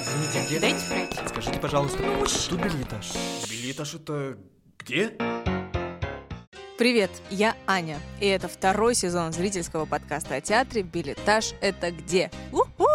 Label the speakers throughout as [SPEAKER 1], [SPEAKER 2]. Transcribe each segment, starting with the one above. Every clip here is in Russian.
[SPEAKER 1] Извините, где?
[SPEAKER 2] Дайте пройти.
[SPEAKER 1] Скажите, пожалуйста,
[SPEAKER 2] Ну,
[SPEAKER 1] тут билетаж. Билетаж это где?
[SPEAKER 3] Привет, я Аня, и это второй сезон зрительского подкаста о театре «Билетаж — это где?». У-ху!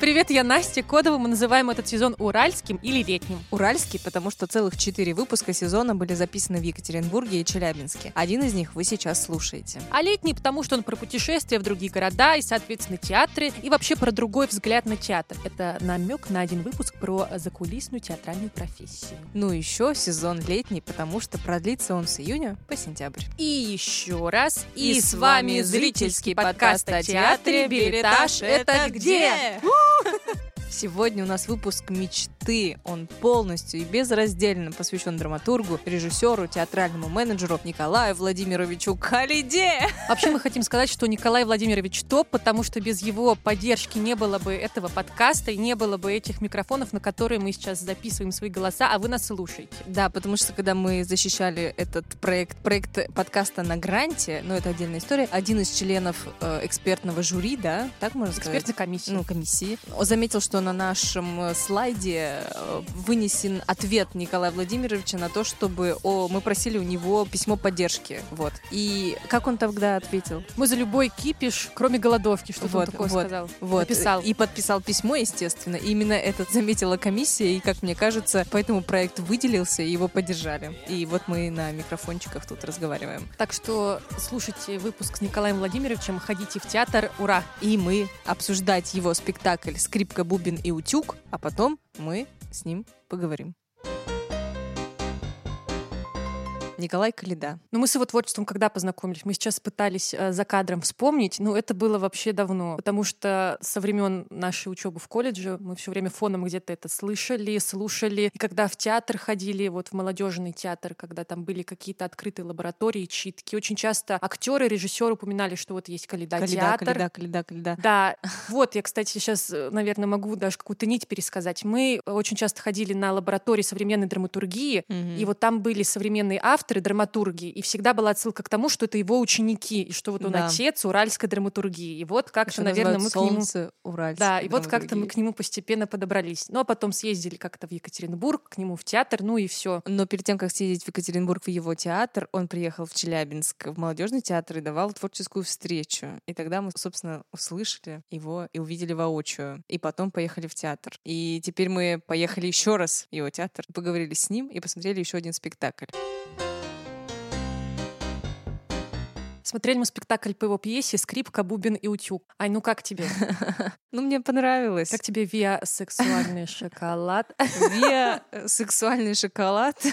[SPEAKER 2] Привет, я Настя. Кодово мы называем этот сезон уральским или летним.
[SPEAKER 3] Уральский, потому что целых четыре выпуска сезона были записаны в Екатеринбурге и Челябинске. Один из них вы сейчас слушаете.
[SPEAKER 2] А летний, потому что он про путешествия в другие города и, соответственно, театры, и вообще про другой взгляд на театр. Это намек на один выпуск про закулисную театральную профессию.
[SPEAKER 3] Ну еще сезон летний, потому что продлится он с июня по сентябрь.
[SPEAKER 2] И еще раз, и, с вами зрительский подкаст о театре «Билетаж. Это где?». Woo!
[SPEAKER 3] Сегодня у нас выпуск мечты. Он полностью и безраздельно посвящен драматургу, режиссеру, театральному менеджеру Николаю Владимировичу Калиде.
[SPEAKER 2] Вообще мы хотим сказать, что Николай Владимирович топ, потому что без его поддержки не было бы этого подкаста и не было бы этих микрофонов, на которые мы сейчас записываем свои голоса, а вы нас слушаете.
[SPEAKER 3] Да, потому что когда мы защищали этот проект, проект подкаста на гранте, ну это отдельная история, один из членов э, экспертного жюри, да, так можно сказать?
[SPEAKER 2] Экспертной комиссии.
[SPEAKER 3] ну, комиссии, он заметил, что на нашем э, слайде э, вынесен ответ Николая Владимировича на то, чтобы о, мы просили у него письмо поддержки. Вот. И как он тогда ответил?
[SPEAKER 2] Мы за любой кипиш, кроме голодовки, что-то он
[SPEAKER 3] Вот,
[SPEAKER 2] такое
[SPEAKER 3] вот,
[SPEAKER 2] сказал.
[SPEAKER 3] Вот.
[SPEAKER 2] Написал.
[SPEAKER 3] И подписал письмо, естественно. И именно этот заметила комиссия, и, как мне кажется, поэтому проект выделился, и его поддержали. И вот мы на микрофончиках тут разговариваем.
[SPEAKER 2] Так что слушайте выпуск с Николаем Владимировичем, ходите в театр, ура!
[SPEAKER 3] И мы обсуждать его спектакль «Скрипка, бубен и утюг», а потом мы с ним поговорим. Николай Калида.
[SPEAKER 2] Но мы с его творчеством когда познакомились? Мы сейчас пытались э, за кадром вспомнить, но это было вообще давно, потому что со времен нашей учебы в колледже мы все время фоном где-то это слышали, слушали. И когда в театр ходили, вот в молодежный театр, когда там были какие-то открытые лаборатории, читки, очень часто актеры, режиссеры упоминали, что вот есть Калида,
[SPEAKER 3] Калида,
[SPEAKER 2] театр.
[SPEAKER 3] Калида, Калида, Калида.
[SPEAKER 2] Да, вот я, кстати, сейчас, наверное, могу даже какую-то нить пересказать. Мы очень часто ходили на лаборатории современной драматургии,
[SPEAKER 3] Мгм.
[SPEAKER 2] и вот там были современные авторы драматургии, и всегда была отсылка к тому, что это его ученики, и что вот он
[SPEAKER 3] Да.
[SPEAKER 2] отец уральской драматургии. И вот как-то, наверное, мы к нему...
[SPEAKER 3] «Солнце уральской
[SPEAKER 2] Да, и вот как-то мы
[SPEAKER 3] драматургии».
[SPEAKER 2] к нему постепенно подобрались. Ну, а потом съездили как-то в Екатеринбург, к нему в театр, ну и все.
[SPEAKER 3] Но перед тем, как съездить в Екатеринбург в его театр, он приехал в Челябинск в молодежный театр и давал творческую встречу. И тогда мы, собственно, услышали его и увидели воочию. И потом поехали в театр. И теперь мы поехали еще раз в его театр, поговорили с ним и посмотрели еще один спектакль.
[SPEAKER 2] Смотрели мы спектакль по его пьесе «Скрипка, бубен и утюг». Ай, ну как тебе?
[SPEAKER 3] Ну, мне понравилось.
[SPEAKER 2] Как тебе виа сексуальный шоколад?
[SPEAKER 3] Виа сексуальный шоколад.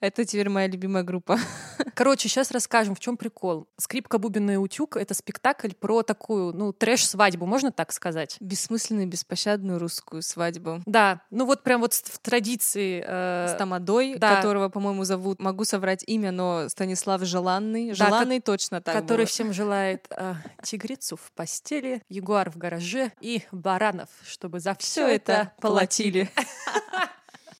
[SPEAKER 3] Это теперь моя любимая группа.
[SPEAKER 2] Короче, сейчас расскажем, в чем прикол. «Скрипка, бубен и утюг» — это спектакль про такую, ну, трэш-свадьбу, можно так сказать?
[SPEAKER 3] Бессмысленную, беспощадную русскую свадьбу.
[SPEAKER 2] Да, ну вот прям вот в традиции... э,
[SPEAKER 3] С Тамадой,
[SPEAKER 2] да.
[SPEAKER 3] которого, по-моему, зовут, могу соврать имя, но Станислав Желанный.
[SPEAKER 2] Да,
[SPEAKER 3] Желанный точно так
[SPEAKER 2] который
[SPEAKER 3] было.
[SPEAKER 2] всем желает э, тигрицу в постели, ягуар в гараже и баранов, чтобы за все это платили.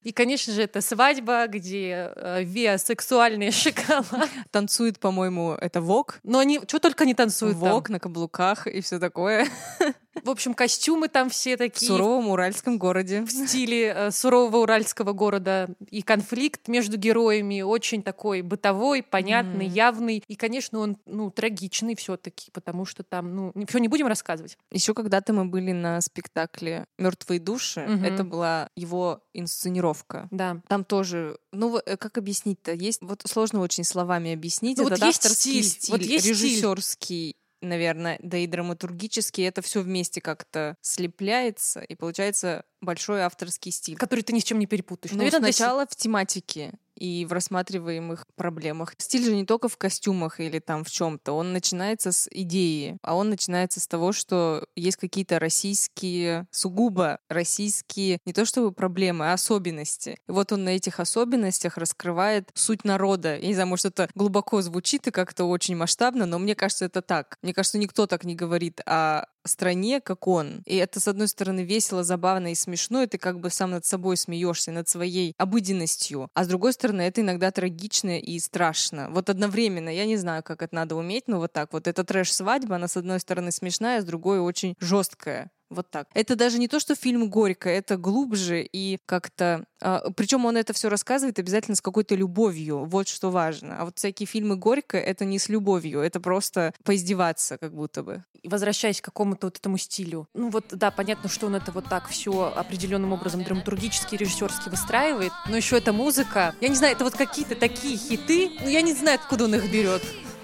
[SPEAKER 2] И, конечно же, это свадьба, где э, виа сексуальный шоколад.
[SPEAKER 3] Танцует, по-моему, это Вок.
[SPEAKER 2] Но они что только не танцуют там.
[SPEAKER 3] Вок на каблуках и все такое.
[SPEAKER 2] В общем, костюмы там все
[SPEAKER 3] В
[SPEAKER 2] такие.
[SPEAKER 3] суровом уральском городе.
[SPEAKER 2] в стиле э, сурового уральского города. И конфликт между героями очень такой бытовой, понятный,
[SPEAKER 3] Мгм.
[SPEAKER 2] явный. И, конечно, он ну, трагичный все-таки, потому что там, ну, все не будем рассказывать.
[SPEAKER 3] Еще когда-то мы были на спектакле Мертвые души.
[SPEAKER 2] Мгм.
[SPEAKER 3] Это была его инсценировка.
[SPEAKER 2] Да.
[SPEAKER 3] Там тоже, ну в- э, как объяснить-то? Есть вот сложно очень словами объяснить.
[SPEAKER 2] Ну, вот есть
[SPEAKER 3] авторский
[SPEAKER 2] стиль,
[SPEAKER 3] стиль,
[SPEAKER 2] вот есть стиль.
[SPEAKER 3] Наверное, да и драматургически это все вместе как-то слепляется, и получается большой авторский стиль.
[SPEAKER 2] Который ты ни с чем не перепутаешь.
[SPEAKER 3] Ну,
[SPEAKER 2] Наверное, се-
[SPEAKER 3] сначала в тематике и в рассматриваемых проблемах. Стиль же не только в костюмах или там в чем-то. Он начинается с идеи, а он начинается с того, что есть какие-то российские, сугубо российские, не то чтобы проблемы, а особенности. И вот он на этих особенностях раскрывает суть народа. Я не знаю, может, это глубоко звучит и как-то очень масштабно, но мне кажется, это так. Мне кажется, никто так не говорит о стране, как он. И это, с одной стороны, весело, забавно и смешно, и ты как бы сам над собой смеешься, над своей обыденностью. А с другой стороны, это иногда трагично и страшно. Вот одновременно, я не знаю, как это надо уметь, но вот так вот. Это трэш-свадьба, она, с одной стороны, смешная, а с другой очень жесткая. Вот так. Это даже не то, что фильм горько, это глубже и как-то... А, причем он это все рассказывает обязательно с какой-то любовью. Вот что важно. А вот всякие фильмы горько это не с любовью, это просто поиздеваться, как будто бы.
[SPEAKER 2] Возвращаясь к какому-то вот этому стилю. Ну вот, да, понятно, что он это вот так все определенным образом драматургически, режиссерски выстраивает, но еще эта музыка. Я не знаю, это вот какие-то такие хиты, но я не знаю, откуда он их берет.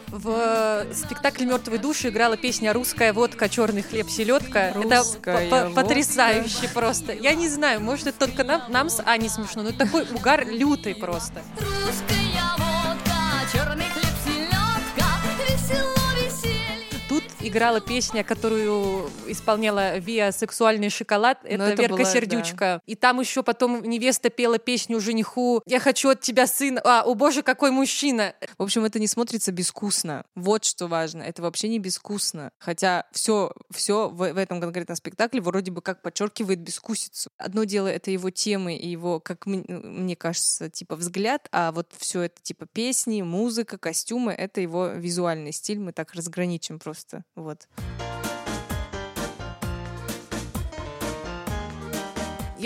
[SPEAKER 2] В спектакле «Мертвые души» играла песня «Русская водка, черный хлеб, селедка».
[SPEAKER 3] Русская
[SPEAKER 2] это потрясающе просто. Я не знаю, может, это только нам, нам с Аней смешно, но это такой угар лютый просто. Русская играла песня, которую исполняла Виа «Сексуальный шоколад». Это, это Верка была, Сердючка. Да. И там еще потом невеста пела песню жениху «Я хочу от тебя сына». А, о боже, какой мужчина!
[SPEAKER 3] В общем, это не смотрится безвкусно. Вот что важно. Это вообще не безвкусно. Хотя все, все в, в этом конкретном спектакле вроде бы как подчеркивает безвкусицу. Одно дело это его темы и его, как мне кажется, типа взгляд, а вот все это типа песни, музыка, костюмы, это его визуальный стиль. Мы так разграничим просто. Вот вот.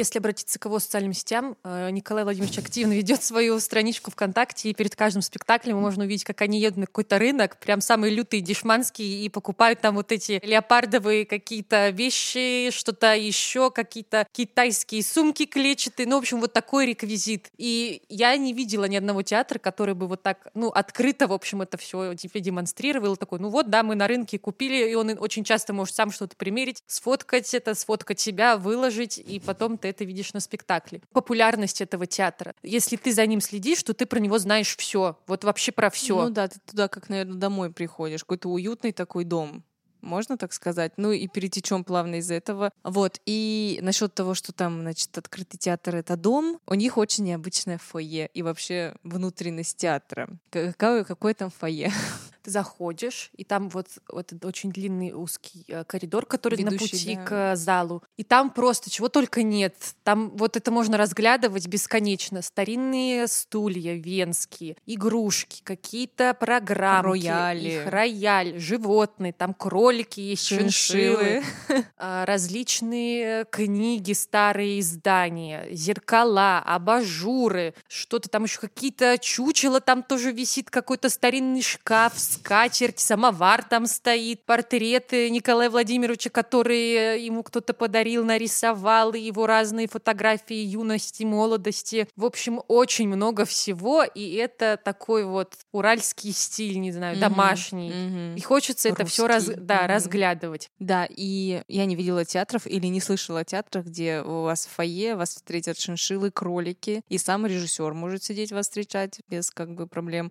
[SPEAKER 2] Если обратиться к его социальным сетям, э, Николай Владимирович активно ведет свою страничку ВКонтакте, и перед каждым спектаклем можно увидеть, как они едут на какой-то рынок, прям самые лютые дешманские, и покупают там вот эти леопардовые какие-то вещи, что-то еще, какие-то китайские сумки клетчатые, ну, в общем, вот такой реквизит. И я не видела ни одного театра, который бы вот так, ну, открыто, в общем, это все тебе демонстрировал, такой, ну вот, да, мы на рынке купили, и он очень часто может сам что-то примерить, сфоткать это, сфоткать себя, выложить, и потом ты это видишь на спектакле. Популярность этого театра. Если ты за ним следишь, то ты про него знаешь все. Вот вообще про все.
[SPEAKER 3] Ну да, ты туда как, наверное, домой приходишь. Какой-то уютный такой дом можно так сказать. Ну и перетечем плавно из этого. Вот. И насчет того, что там, значит, открытый театр — это дом, у них очень необычное фойе и вообще внутренность театра. Какое, какое там фойе?
[SPEAKER 2] Ты заходишь, и там вот, вот этот очень длинный узкий э, коридор, который Ведущий, на пути да. к залу. И там просто чего только нет. Там вот это можно разглядывать бесконечно. Старинные стулья венские, игрушки, какие-то программы.
[SPEAKER 3] Рояли.
[SPEAKER 2] Их рояль, животные, там кролики, есть шиншиллы, а, различные книги, старые издания, зеркала, абажуры, что-то там еще какие-то чучела, там тоже висит какой-то старинный шкаф, скатерть, самовар там стоит, портреты Николая Владимировича, которые ему кто-то подарил, нарисовал, и его разные фотографии юности, молодости. В общем, очень много всего, и это такой вот уральский стиль, не знаю, mm-hmm. домашний. Mm-hmm. И хочется Русский. это все раз, да, mm-hmm. разглядывать.
[SPEAKER 3] Да, и я не видела театров или не слышала о театрах, где у вас в фойе вас встретят шиншиллы, кролики, и сам режиссер может сидеть вас встречать без как бы проблем.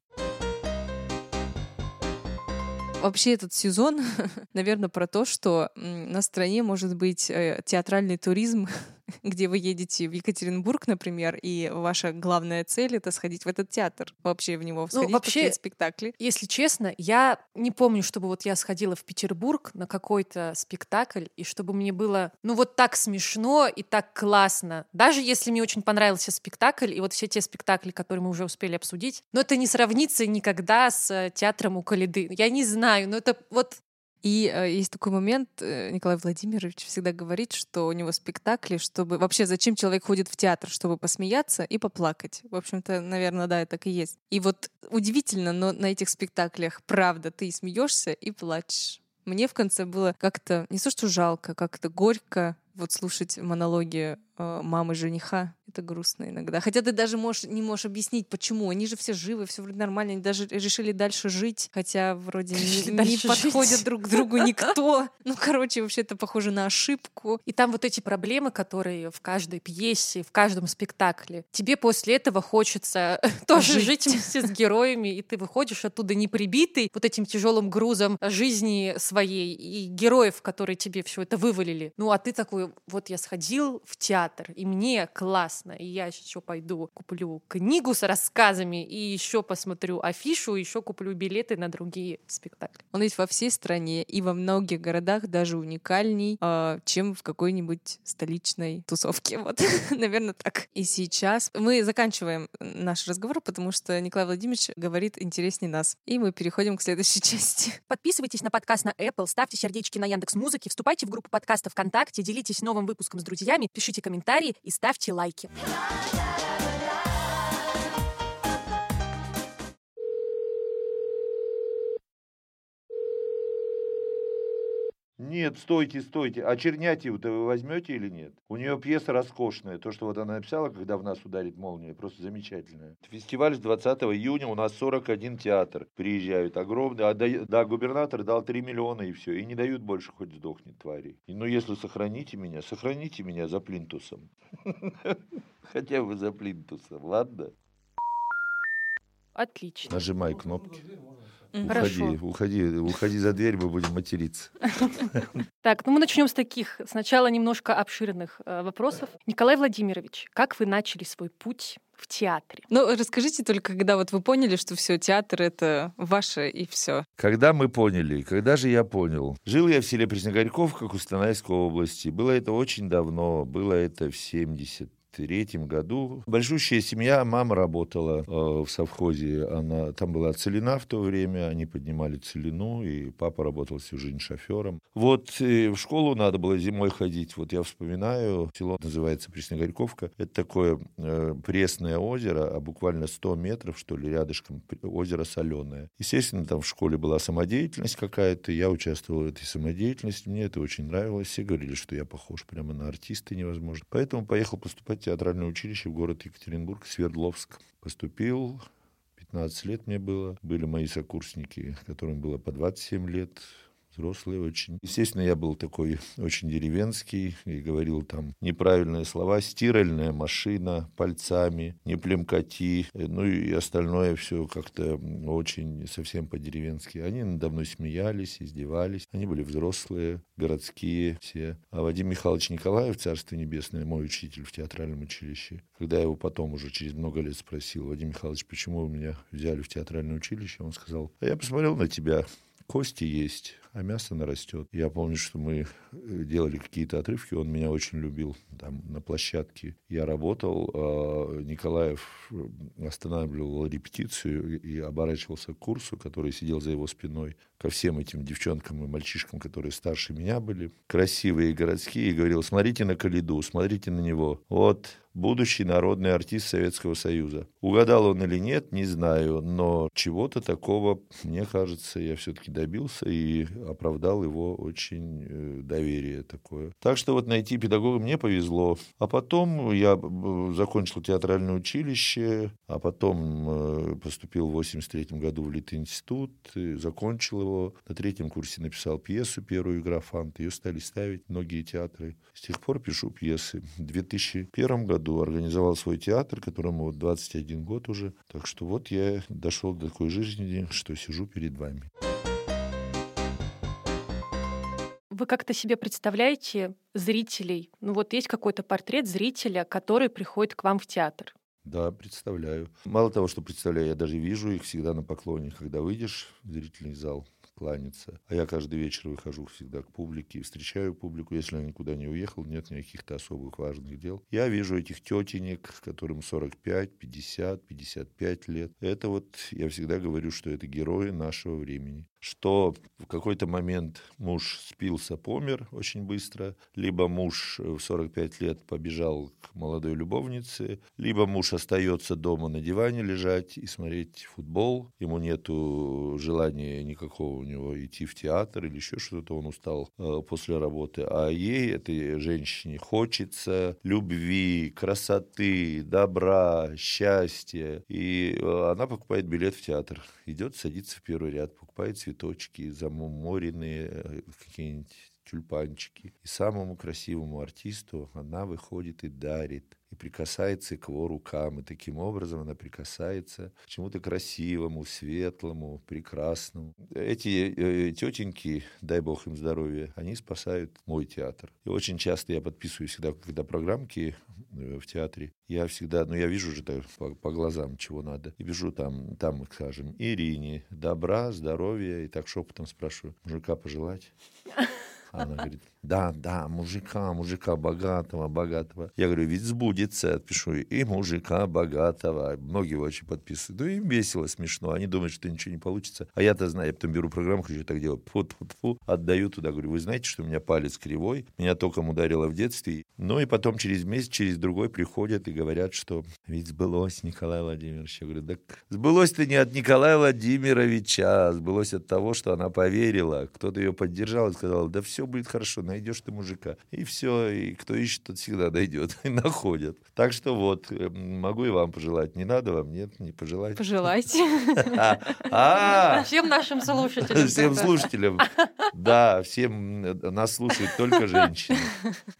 [SPEAKER 3] Вообще этот сезон, наверное, про то, что на стране может быть э, театральный туризм где вы едете в Екатеринбург, например, и ваша главная цель — это сходить в этот театр, вообще в него ну, сходить, ну, вообще, спектакли.
[SPEAKER 2] Если честно, я не помню, чтобы вот я сходила в Петербург на какой-то спектакль, и чтобы мне было, ну, вот так смешно и так классно. Даже если мне очень понравился спектакль, и вот все те спектакли, которые мы уже успели обсудить, но это не сравнится никогда с театром у Калиды. Я не знаю, но это вот
[SPEAKER 3] и э, есть такой момент, э, Николай Владимирович всегда говорит, что у него спектакли, чтобы... Вообще, зачем человек ходит в театр? Чтобы посмеяться и поплакать. В общем-то, наверное, да, так и есть. И вот удивительно, но на этих спектаклях, правда, ты смеешься и плачешь. Мне в конце было как-то не то, что жалко, как-то горько вот слушать монологи мамы жениха это грустно иногда. Хотя ты даже можешь, не можешь объяснить, почему. Они же все живы, все вроде нормально. Они даже решили дальше жить, хотя вроде не, не подходят друг к другу никто. Ну, короче, вообще это похоже на ошибку.
[SPEAKER 2] И там вот эти проблемы, которые в каждой пьесе, в каждом спектакле. Тебе после этого хочется тоже жить вместе с героями, и ты выходишь оттуда не прибитый вот этим тяжелым грузом жизни своей и героев, которые тебе все это вывалили. Ну, а ты такой, вот я сходил в театр, театр, и мне классно, и я еще пойду куплю книгу с рассказами, и еще посмотрю афишу, и еще куплю билеты на другие спектакли.
[SPEAKER 3] Он есть во всей стране и во многих городах даже уникальней, э, чем в какой-нибудь столичной тусовке. Вот, наверное, так. И сейчас мы заканчиваем наш разговор, потому что Николай Владимирович говорит интереснее нас. И мы переходим к следующей части.
[SPEAKER 2] Подписывайтесь на подкаст на Apple, ставьте сердечки на Яндекс Музыке, вступайте в группу подкаста ВКонтакте, делитесь новым выпуском с друзьями, пишите комментарии и ставьте лайки.
[SPEAKER 4] Нет, стойте, стойте. А Чернятьеву-то вы возьмете или нет? У нее пьеса роскошная. То, что вот она написала, когда в нас ударит молния, просто замечательная. Фестиваль с 20 июня, у нас 41 театр приезжают. Огромный. А да, да, губернатор дал 3 миллиона и все. И не дают больше, хоть сдохнет твари. И, ну, если сохраните меня, сохраните меня за плинтусом. Хотя бы за плинтусом, ладно?
[SPEAKER 2] Отлично.
[SPEAKER 4] Нажимай кнопки.
[SPEAKER 2] Хорошо.
[SPEAKER 4] Уходи, уходи, уходи за дверь, мы будем материться.
[SPEAKER 2] Так, ну мы начнем с таких, сначала немножко обширных э, вопросов. Николай Владимирович, как вы начали свой путь в театре?
[SPEAKER 3] Ну, расскажите только, когда вот вы поняли, что все, театр — это ваше и все.
[SPEAKER 4] Когда мы поняли, когда же я понял? Жил я в селе Пресногорьковка Кустанайской области. Было это очень давно, было это в 70 третьем году. Большущая семья, мама работала э, в совхозе, она там была целина в то время, они поднимали целину, и папа работал всю жизнь шофером. Вот э, в школу надо было зимой ходить, вот я вспоминаю, село называется Пресногорьковка, это такое э, пресное озеро, а буквально 100 метров, что ли, рядышком озеро соленое. Естественно, там в школе была самодеятельность какая-то, я участвовал в этой самодеятельности, мне это очень нравилось, все говорили, что я похож прямо на артиста невозможно. Поэтому поехал поступать театральное училище в город Екатеринбург, Свердловск. Поступил, 15 лет мне было. Были мои сокурсники, которым было по 27 лет взрослый очень. Естественно, я был такой очень деревенский и говорил там неправильные слова. Стиральная машина, пальцами, не племкати, ну и остальное все как-то очень совсем по-деревенски. Они надо мной смеялись, издевались. Они были взрослые, городские все. А Вадим Михайлович Николаев, Царство Небесное, мой учитель в театральном училище, когда я его потом уже через много лет спросил, Вадим Михайлович, почему вы меня взяли в театральное училище, он сказал, а я посмотрел на тебя, кости есть, а мясо нарастет. Я помню, что мы э, делали какие-то отрывки, он меня очень любил там на площадке. Я работал, а Николаев э, останавливал репетицию и оборачивался к курсу, который сидел за его спиной, ко всем этим девчонкам и мальчишкам, которые старше меня были, красивые городские, и говорил, смотрите на Калиду, смотрите на него. Вот будущий народный артист Советского Союза. Угадал он или нет, не знаю, но чего-то такого, мне кажется, я все-таки добился и оправдал его очень э, доверие такое. Так что вот найти педагога мне повезло. А потом я э, закончил театральное училище, а потом э, поступил в 83 году в Литинститут, закончил его. На третьем курсе написал пьесу первую «Игра фант». Ее стали ставить многие театры. С тех пор пишу пьесы. В 2001 году организовал свой театр, которому вот 21 год уже. Так что вот я дошел до такой жизни, что сижу перед вами.
[SPEAKER 2] Вы как-то себе представляете зрителей? Ну вот есть какой-то портрет зрителя, который приходит к вам в театр.
[SPEAKER 4] Да, представляю. Мало того, что представляю, я даже вижу их всегда на поклоне, когда выйдешь в зрительный зал кланяться. А я каждый вечер выхожу всегда к публике, встречаю публику, если я никуда не уехал, нет никаких-то особых важных дел. Я вижу этих тетенек, которым 45, 50, 55 лет. Это вот, я всегда говорю, что это герои нашего времени что в какой-то момент муж спился, помер очень быстро, либо муж в 45 лет побежал к молодой любовнице, либо муж остается дома на диване лежать и смотреть футбол, ему нету желания никакого у него идти в театр или еще что-то, он устал э, после работы, а ей, этой женщине, хочется любви, красоты, добра, счастья, и э, она покупает билет в театр, идет, садится в первый ряд, покупает цветочки, замуморенные э, какие-нибудь тюльпанчики. И самому красивому артисту она выходит и дарит и прикасается к его рукам. И таким образом она прикасается к чему-то красивому, светлому, прекрасному. Эти э, тетеньки, дай бог им здоровья, они спасают мой театр. И очень часто я подписываю всегда, когда программки э, в театре, я всегда, ну я вижу же по, по глазам, чего надо. И вижу там, там, скажем, Ирине, добра, здоровья, и так шепотом спрашиваю, мужика пожелать? Она говорит, да, да, мужика, мужика богатого, богатого. Я говорю, ведь сбудется, пишу, и мужика богатого. Многие очень подписывают. Ну, им весело, смешно. Они думают, что ничего не получится. А я-то знаю, я потом беру программу, хочу так делать. Фу -фу -фу, отдаю туда, говорю, вы знаете, что у меня палец кривой, меня током ударило в детстве. Ну и потом через месяц, через другой приходят и говорят, что ведь сбылось, Николай Владимирович. Я говорю, так сбылось-то не от Николая Владимировича, сбылось от того, что она поверила. Кто-то ее поддержал и сказал, да все будет хорошо, найдешь ты мужика. И все, и кто ищет, тот всегда найдет и находит. Так что вот, э, могу и вам пожелать. Не надо вам, нет, не пожелать.
[SPEAKER 3] Пожелайте.
[SPEAKER 4] А,
[SPEAKER 2] Всем нашим слушателям.
[SPEAKER 4] Всем слушателям. Да, всем э, нас слушают только женщины.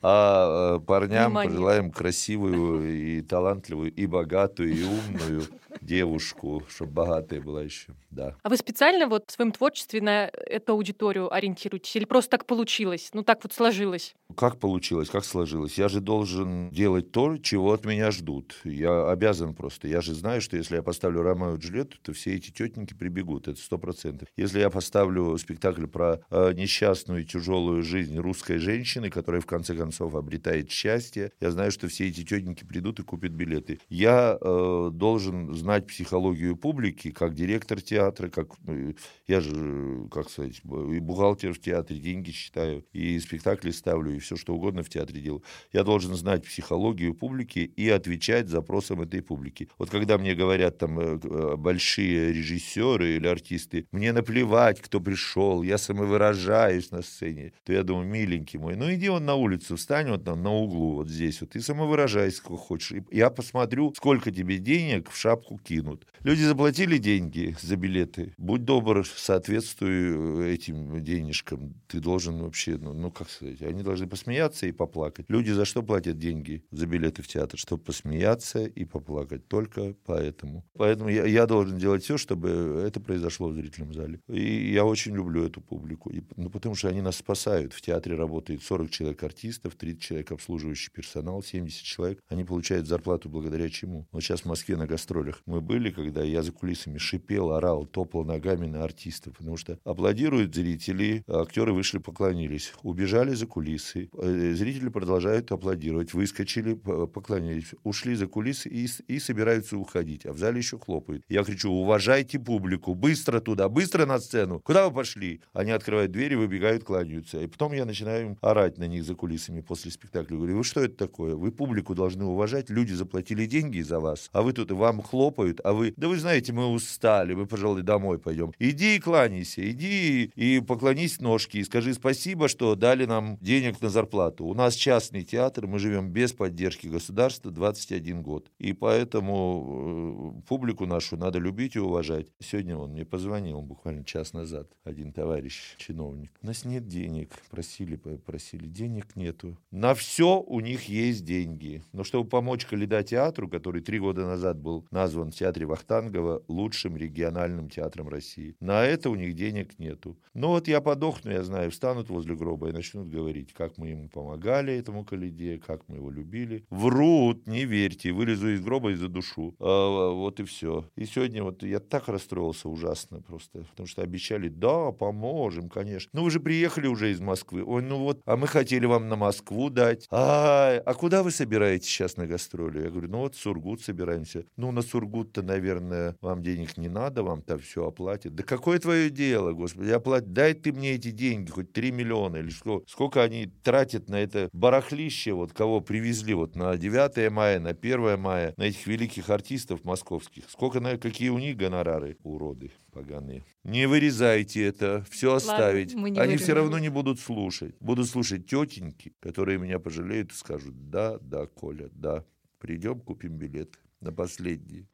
[SPEAKER 4] А э, парням пожелаем красивую и талантливую, и богатую, и умную девушку, чтобы богатая была еще. Да.
[SPEAKER 2] А вы специально вот в своем творчестве на эту аудиторию ориентируетесь? Или просто так получилось? Ну, так вот сложилось.
[SPEAKER 4] Как получилось, как сложилось? Я же должен делать то, чего от меня ждут. Я обязан просто. Я же знаю, что если я поставлю Ромео и Джульетту, то все эти тетеньки прибегут. Это сто процентов. Если я поставлю спектакль про э, несчастную и тяжелую жизнь русской женщины, которая в конце концов обретает счастье, я знаю, что все эти тетеньки придут и купят билеты. Я э, должен знать психологию публики, как директор театра, как ну, я же, как сказать, и бухгалтер в театре, деньги считаю, и спектакли ставлю, и все что угодно в театре делаю. Я должен знать психологию публики и отвечать запросам этой публики. Вот когда мне говорят там э, э, большие режиссеры или артисты, мне наплевать, кто пришел, я самовыражаюсь на сцене, то я думаю, миленький мой, ну иди он на улицу, встань вот там на углу, вот здесь вот, и самовыражайся, сколько хочешь. И я посмотрю, сколько тебе денег в шапку кинут. Люди заплатили деньги за билеты. Будь добр, соответствуй этим денежкам. Ты должен вообще, ну, ну как сказать, они должны посмеяться и поплакать. Люди за что платят деньги за билеты в театр? Чтобы посмеяться и поплакать. Только поэтому. Поэтому я, я должен делать все, чтобы это произошло в зрительном зале. И я очень люблю эту публику. И, ну, потому что они нас спасают. В театре работает 40 человек артистов, 30 человек обслуживающий персонал, 70 человек. Они получают зарплату благодаря чему? Вот сейчас в Москве на гастролях мы были, когда я за кулисами шипел, орал, топал ногами на артистов, потому что аплодируют зрители, актеры вышли, поклонились, убежали за кулисы, э, зрители продолжают аплодировать, выскочили, поклонились, ушли за кулисы и, и собираются уходить, а в зале еще хлопают. Я кричу, уважайте публику, быстро туда, быстро на сцену, куда вы пошли? Они открывают двери, выбегают, кланяются. И потом я начинаю орать на них за кулисами после спектакля. Говорю, вы что это такое? Вы публику должны уважать, люди заплатили деньги за вас, а вы тут, вам хлопают, а вы, да вы знаете, мы устали, мы, пожалуй, домой пойдем. Иди и кланяйся, иди и поклонись ножки, и скажи спасибо, что дали нам денег на зарплату. У нас частный театр, мы живем без поддержки государства 21 год. И поэтому э, публику нашу надо любить и уважать. Сегодня он мне позвонил буквально час назад, один товарищ, чиновник. У нас нет денег, просили, просили, денег нету. На все у них есть деньги. Но чтобы помочь Каледа театру, который три года назад был назван в театре Вахтангова лучшим региональным театром России, на это у них денег нету. Но вот я подохну, я знаю, встанут возле гроба и начнут говорить, как мы ему помогали, этому Каледе, как мы его любили. Врут, не верьте, вылезу из гроба и задушу. А, вот и все. И сегодня вот я так расстроился ужасно просто, потому что обещали, да, поможем, конечно. Ну вы же приехали уже из Москвы. Ой, ну вот, а мы хотели вам на Москву дать. А, а куда вы собираетесь сейчас на гастроли? Я говорю, ну вот Сургут собираемся. Ну на Сургут-то, наверное, вам денег не надо, вам там все оплатят. Да какое твое дело, господи, оплатить. Дай ты мне эти деньги, хоть 3 миллиона или сколько, сколько они тратят на это барахлище, вот кого привезли вот на 9 мая, на 1 мая, на этих великих артистов московских. Сколько, на какие у них гонорары, уроды поганые. Не вырезайте это, все оставить.
[SPEAKER 3] не
[SPEAKER 4] Они все
[SPEAKER 3] вырежем.
[SPEAKER 4] равно не будут слушать. Будут слушать тетеньки, которые меня пожалеют и скажут, да, да, Коля, да, придем, купим билет на последний.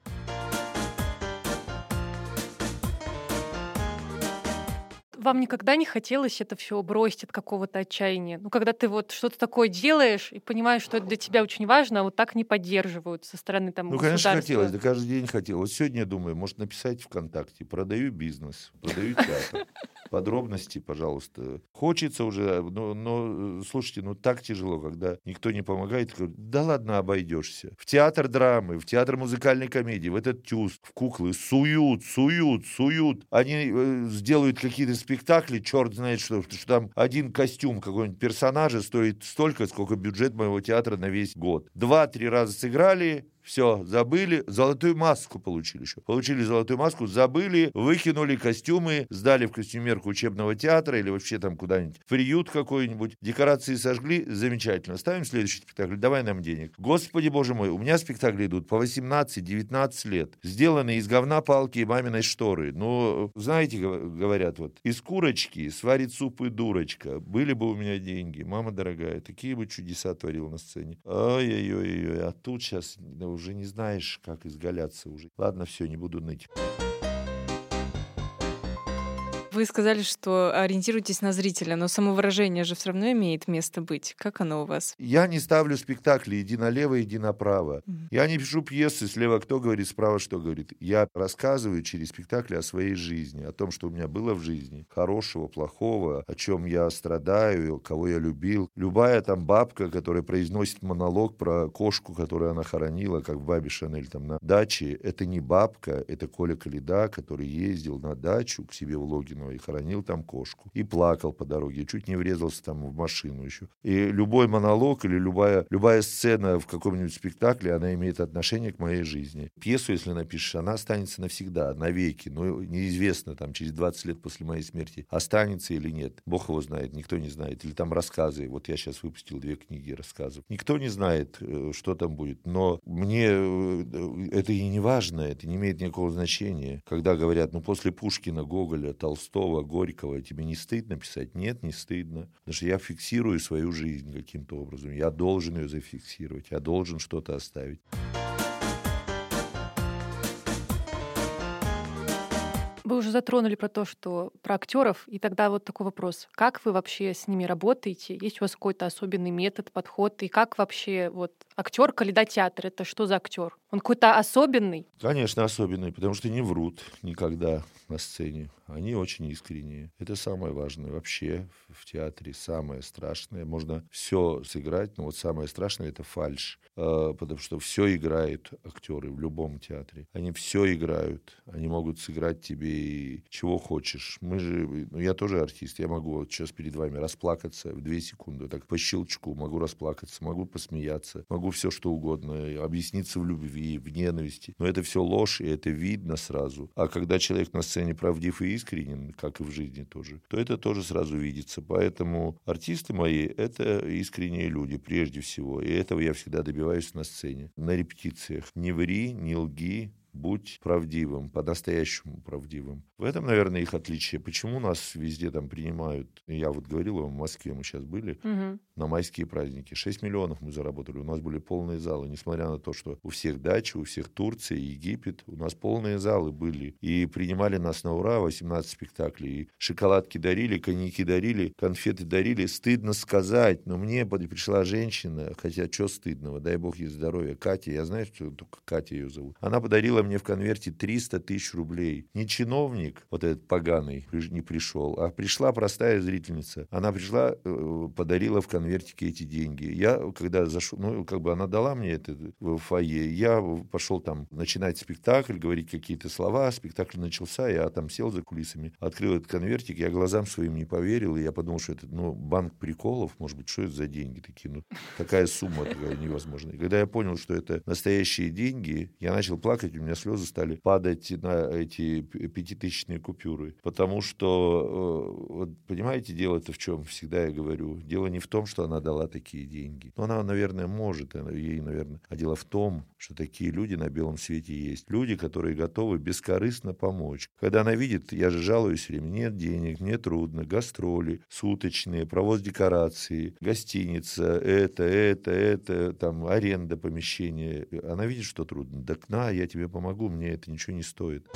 [SPEAKER 2] вам никогда не хотелось это все бросить от какого-то отчаяния? Ну, когда ты вот что-то такое делаешь и понимаешь, что это для тебя очень важно, а вот так не поддерживают со стороны там
[SPEAKER 4] Ну, конечно, хотелось, да каждый день хотел. Вот сегодня я думаю, может написать ВКонтакте, продаю бизнес, продаю театр. Подробности, пожалуйста. Хочется уже, но, но, слушайте, ну так тяжело, когда никто не помогает. Да ладно, обойдешься. В театр драмы, в театр музыкальной комедии, в этот тюз, в куклы суют, суют, суют. Они э, сделают какие-то спектакли, черт знает что, что там один костюм какой-нибудь персонажа стоит столько, сколько бюджет моего театра на весь год. Два-три раза сыграли, все, забыли, золотую маску получили еще. Получили золотую маску, забыли, выкинули костюмы, сдали в костюмерку учебного театра или вообще там куда-нибудь приют какой-нибудь. Декорации сожгли, замечательно. Ставим следующий спектакль, давай нам денег. Господи, боже мой, у меня спектакли идут по 18-19 лет. Сделаны из говна палки и маминой шторы. Ну, знаете, говорят вот, из курочки сварит суп и дурочка. Были бы у меня деньги, мама дорогая, такие бы чудеса творил на сцене. Ой-ой-ой, а тут сейчас ну, уже не знаешь, как изгаляться уже. Ладно, все, не буду ныть.
[SPEAKER 3] Вы сказали, что ориентируетесь на зрителя, но самовыражение же все равно имеет место быть. Как оно у вас?
[SPEAKER 4] Я не ставлю спектакли иди налево, иди направо. Mm-hmm. Я не пишу пьесы слева кто говорит, справа что говорит. Я рассказываю через спектакли о своей жизни, о том, что у меня было в жизни, хорошего, плохого, о чем я страдаю, кого я любил. Любая там бабка, которая произносит монолог про кошку, которую она хоронила, как в Бабе Шанель там на даче, это не бабка, это Коля Калида, который ездил на дачу к себе в Логино и хоронил там кошку. И плакал по дороге, чуть не врезался там в машину еще. И любой монолог или любая, любая сцена в каком-нибудь спектакле, она имеет отношение к моей жизни. Пьесу, если напишешь, она останется навсегда, навеки. Но неизвестно, там, через 20 лет после моей смерти останется или нет. Бог его знает, никто не знает. Или там рассказы. Вот я сейчас выпустил две книги рассказов. Никто не знает, э, что там будет. Но мне э, это и не важно, это не имеет никакого значения. Когда говорят, ну, после Пушкина, Гоголя, Толстого, Толстого, Горького, тебе не стыдно писать? Нет, не стыдно. Потому что я фиксирую свою жизнь каким-то образом. Я должен ее зафиксировать, я должен что-то оставить.
[SPEAKER 2] Вы уже затронули про то, что про актеров, и тогда вот такой вопрос: как вы вообще с ними работаете? Есть у вас какой-то особенный метод, подход, и как вообще вот актер Каледа театр это что за актер? Он какой-то особенный?
[SPEAKER 4] Конечно, особенный, потому что не врут никогда на сцене. Они очень искренние. Это самое важное вообще в театре. Самое страшное. Можно все сыграть, но вот самое страшное это фальш. А, потому что все играют актеры в любом театре. Они все играют. Они могут сыграть тебе чего хочешь. Мы же, ну я тоже артист. Я могу вот сейчас перед вами расплакаться в две секунды. Так по щелчку могу расплакаться, могу посмеяться, могу все что угодно. Объясниться в любви, в ненависти. Но это все ложь, и это видно сразу. А когда человек на сцене правдив и искренен, как и в жизни тоже, то это тоже сразу видится. Поэтому артисты мои — это искренние люди прежде всего. И этого я всегда добиваюсь на сцене, на репетициях. Не ври, не лги, будь правдивым, по-настоящему правдивым. В этом, наверное, их отличие. Почему нас везде там принимают? Я вот говорил вам, в Москве мы сейчас были угу. на майские праздники. 6 миллионов мы заработали. У нас были полные залы. Несмотря на то, что у всех дачи, у всех Турция, Египет, у нас полные залы были. И принимали нас на ура, 18 спектаклей. И шоколадки дарили, коньяки дарили, конфеты дарили. Стыдно сказать, но мне пришла женщина, хотя что стыдного, дай бог ей здоровья, Катя, я знаю, что только Катя ее зовут. Она подарила мне в конверте 300 тысяч рублей. Не чиновник, вот этот поганый, не пришел, а пришла простая зрительница. Она пришла, э, подарила в конвертике эти деньги. Я, когда зашел, ну, как бы она дала мне это в фойе, я пошел там начинать спектакль, говорить какие-то слова, спектакль начался, я там сел за кулисами, открыл этот конвертик, я глазам своим не поверил, и я подумал, что это, ну, банк приколов, может быть, что это за деньги такие, ну, такая сумма такая невозможная. И когда я понял, что это настоящие деньги, я начал плакать, у меня слезы стали падать на эти пятитысячные купюры. Потому что, э, вот, понимаете, дело-то в чем? Всегда я говорю. Дело не в том, что она дала такие деньги. Но она, наверное, может, ей, наверное. А дело в том, что такие люди на белом свете есть. Люди, которые готовы бескорыстно помочь. Когда она видит, я же жалуюсь время, нет денег, мне трудно, гастроли, суточные, провоз декорации, гостиница, это, это, это, там, аренда помещения. Она видит, что трудно. Так на, я тебе помогу, мне это ничего не стоит.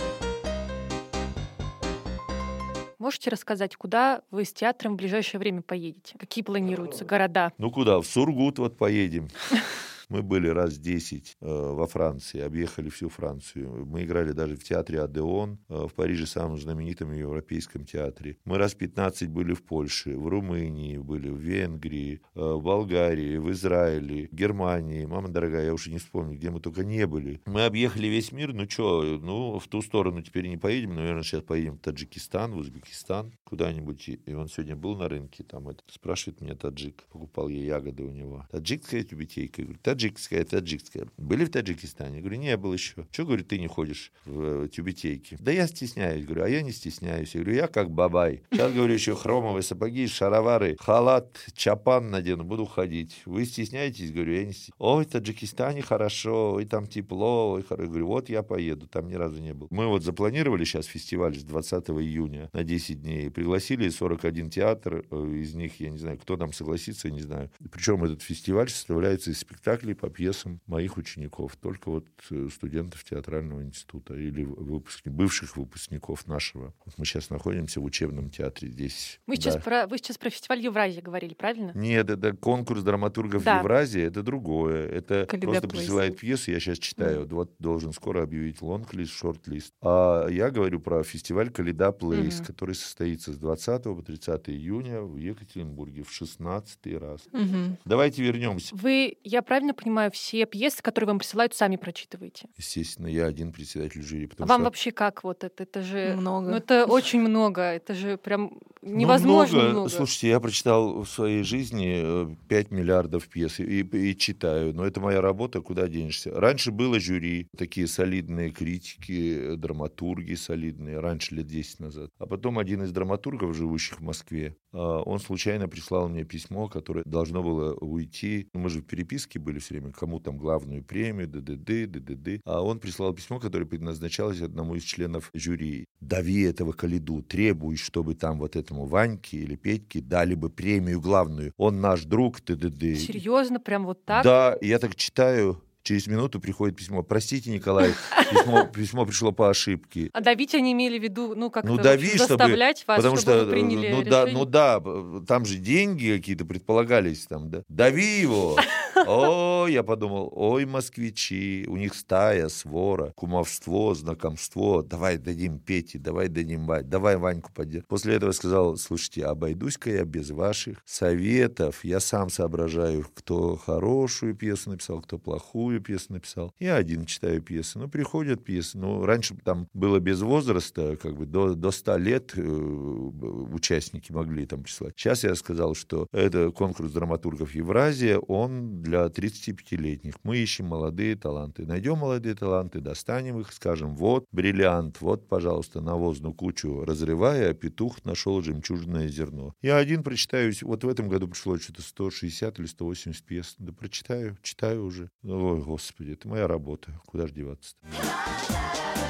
[SPEAKER 2] можете рассказать, куда вы с театром в ближайшее время поедете? Какие планируются города?
[SPEAKER 4] Ну куда? В Сургут вот поедем. Мы были раз 10 э, во Франции, объехали всю Францию. Мы играли даже в театре Адеон, э, в Париже, самом знаменитом европейском театре. Мы раз 15 были в Польше, в Румынии, были в Венгрии, э, в Болгарии, в Израиле, в Германии. Мама дорогая, я уже не вспомню, где мы только не были. Мы объехали весь мир, ну что, ну в ту сторону теперь не поедем, наверное, сейчас поедем в Таджикистан, в Узбекистан, куда-нибудь. И он сегодня был на рынке, там это, спрашивает меня таджик, покупал я ягоды у него. Таджикская тюбетейка. Я говорю, таджикская, таджикская. Были в Таджикистане? Я говорю, не был еще. Что, говорю, ты не ходишь в э, тюбетейки? Да я стесняюсь. Говорю, а я не стесняюсь. Я говорю, я как бабай. Сейчас, говорю, еще хромовые сапоги, шаровары, халат, чапан надену, буду ходить. Вы стесняетесь? Говорю, я не стесняюсь. Ой, в Таджикистане хорошо, ой, там тепло, ой, хорошо. Говорю, вот я поеду, там ни разу не был. Мы вот запланировали сейчас фестиваль с 20 июня на 10 дней. Пригласили 41 театр, э, из них, я не знаю, кто там согласится, не знаю. Причем этот фестиваль составляется из спектаклей по пьесам моих учеников, только вот э, студентов театрального института или выпускни, бывших выпускников нашего. Вот мы сейчас находимся в учебном театре здесь.
[SPEAKER 2] Мы сейчас
[SPEAKER 4] Да.
[SPEAKER 2] про, вы сейчас про фестиваль Евразия говорили, правильно?
[SPEAKER 4] Нет, это конкурс драматургов
[SPEAKER 2] Да.
[SPEAKER 4] Евразии, это другое. Это
[SPEAKER 3] Коляда-Plays.
[SPEAKER 4] просто присылают пьесы, я сейчас читаю. Вот должен скоро объявить лонг-лист, шорт-лист. А я говорю про фестиваль Коляда-Plays,
[SPEAKER 3] Мгм.
[SPEAKER 4] который состоится с 20 по 30 июня в Екатеринбурге в 16 раз.
[SPEAKER 3] Мгм.
[SPEAKER 4] Давайте вернемся.
[SPEAKER 2] Вы, я правильно понимаю, все пьесы, которые вам присылают, сами прочитываете?
[SPEAKER 4] Естественно, я один председатель жюри,
[SPEAKER 2] А
[SPEAKER 4] потому
[SPEAKER 2] вам
[SPEAKER 4] что
[SPEAKER 2] вообще как вот это? Это же...
[SPEAKER 3] Много.
[SPEAKER 2] Ну, это очень много. Это же прям
[SPEAKER 4] Ну,
[SPEAKER 2] невозможно много.
[SPEAKER 4] Слушайте, я прочитал в своей жизни э, 5 миллиардов пьес и, и читаю. Но это моя работа, куда денешься. Раньше было жюри, такие солидные критики, э, драматурги солидные, раньше лет 10 назад. А потом один из драматургов, живущих в Москве, он случайно прислал мне письмо, которое должно было уйти. Ну, Мы же в переписке были все время, кому там главную премию, ДДД, ДДД. А он прислал письмо, которое предназначалось одному из членов жюри. Дави этого Калиду, требуй, чтобы там вот этому Ваньке или Петьке дали бы премию главную. Он наш друг, ДДД.
[SPEAKER 2] Серьезно, прям вот так?
[SPEAKER 4] Да, я так читаю, через минуту приходит письмо. Простите, Николай, письмо, письмо пришло по ошибке.
[SPEAKER 2] А давить они имели в виду, ну, как-то
[SPEAKER 4] Ну, дави,
[SPEAKER 2] общем,
[SPEAKER 4] чтобы-
[SPEAKER 2] заставлять вас,
[SPEAKER 4] Потому
[SPEAKER 2] чтобы
[SPEAKER 4] что,
[SPEAKER 2] вы приняли
[SPEAKER 4] ну да,
[SPEAKER 2] решение?
[SPEAKER 4] ну да, там же деньги какие-то предполагались там, да. Дави его. О, я подумал, ой, москвичи, у них стая, свора, кумовство, знакомство. Давай дадим Пете, давай дадим Вань, давай Ваньку поддержим. После этого сказал, слушайте, обойдусь-ка я без ваших советов. Я сам соображаю, кто хорошую пьесу написал, кто плохую пьесу написал. Я один читаю пьесы. Ну, приходят пьесы. Ну, раньше там было без возраста, как бы до, до 100 лет э, участники могли там присылать. Сейчас я сказал, что это конкурс драматургов Евразия, он для 35-летних. Мы ищем молодые таланты. Найдем молодые таланты, достанем их, скажем, вот бриллиант, вот, пожалуйста, навозную кучу разрывая, петух нашел жемчужное зерно. Я один прочитаю, вот в этом году пришло что-то 160 или 180 пьес. Да прочитаю, читаю уже. Ой, господи, это моя работа. Куда же деваться-то?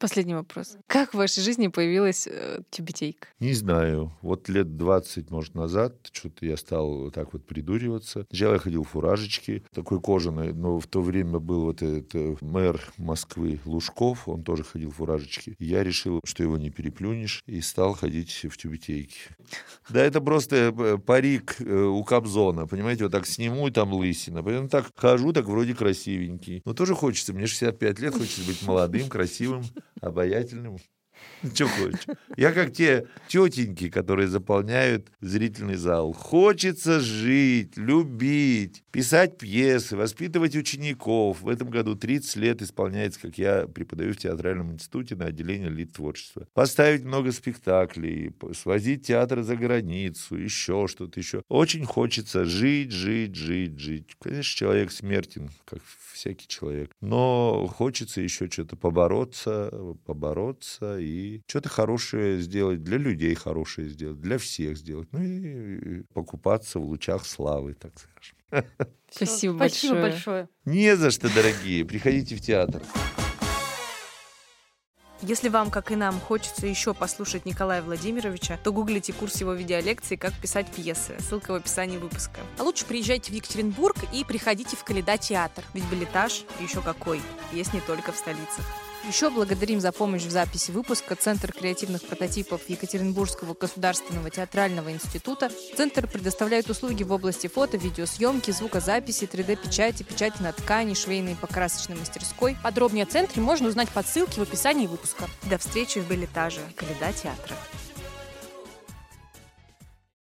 [SPEAKER 3] Последний вопрос. Как в вашей жизни появилась э, тюбетейка?
[SPEAKER 4] Не знаю. Вот лет 20, может, назад что-то я стал так вот придуриваться. Сначала я ходил в фуражечке, такой кожаной, но в то время был вот этот э, мэр Москвы Лужков, он тоже ходил в фуражечке. И Я решил, что его не переплюнешь, и стал ходить в тюбетейке. Да это просто э, парик э, у Кобзона, понимаете, вот так сниму, и там лысина. Поэтому так хожу, так вроде красивенький. Но тоже хочется, мне 65 лет, хочется быть молодым, красивым, обаятельным. Что хочешь? Я как те тетеньки, которые заполняют зрительный зал. Хочется жить, любить, писать пьесы, воспитывать учеников. В этом году 30 лет исполняется, как я преподаю в театральном институте на отделении лид творчества. Поставить много спектаклей, свозить театр за границу, еще что-то еще. Очень хочется жить, жить, жить, жить. Конечно, человек смертен, как всякий человек. Но хочется еще что-то побороться, побороться и что-то хорошее сделать, для людей хорошее сделать, для всех сделать. Ну и покупаться в лучах славы, так скажем.
[SPEAKER 3] Спасибо
[SPEAKER 2] Спасибо
[SPEAKER 3] большое.
[SPEAKER 2] большое.
[SPEAKER 4] Не за что, дорогие. Приходите в театр.
[SPEAKER 5] Если вам, как и нам, хочется еще послушать Николая Владимировича, то гуглите курс его видеолекции «Как писать пьесы». Ссылка в описании выпуска.
[SPEAKER 6] А лучше приезжайте в Екатеринбург и приходите в Каледа театр.
[SPEAKER 5] Ведь билетаж еще какой, есть не только в столицах.
[SPEAKER 3] Еще благодарим за помощь в записи выпуска Центр креативных прототипов Екатеринбургского государственного театрального института. Центр предоставляет услуги в области фото, видеосъемки, звукозаписи, 3D-печати, печати на ткани, швейной и покрасочной мастерской.
[SPEAKER 2] Подробнее о центре можно узнать по ссылке в описании выпуска.
[SPEAKER 5] До встречи в билетаже. Каледа театра.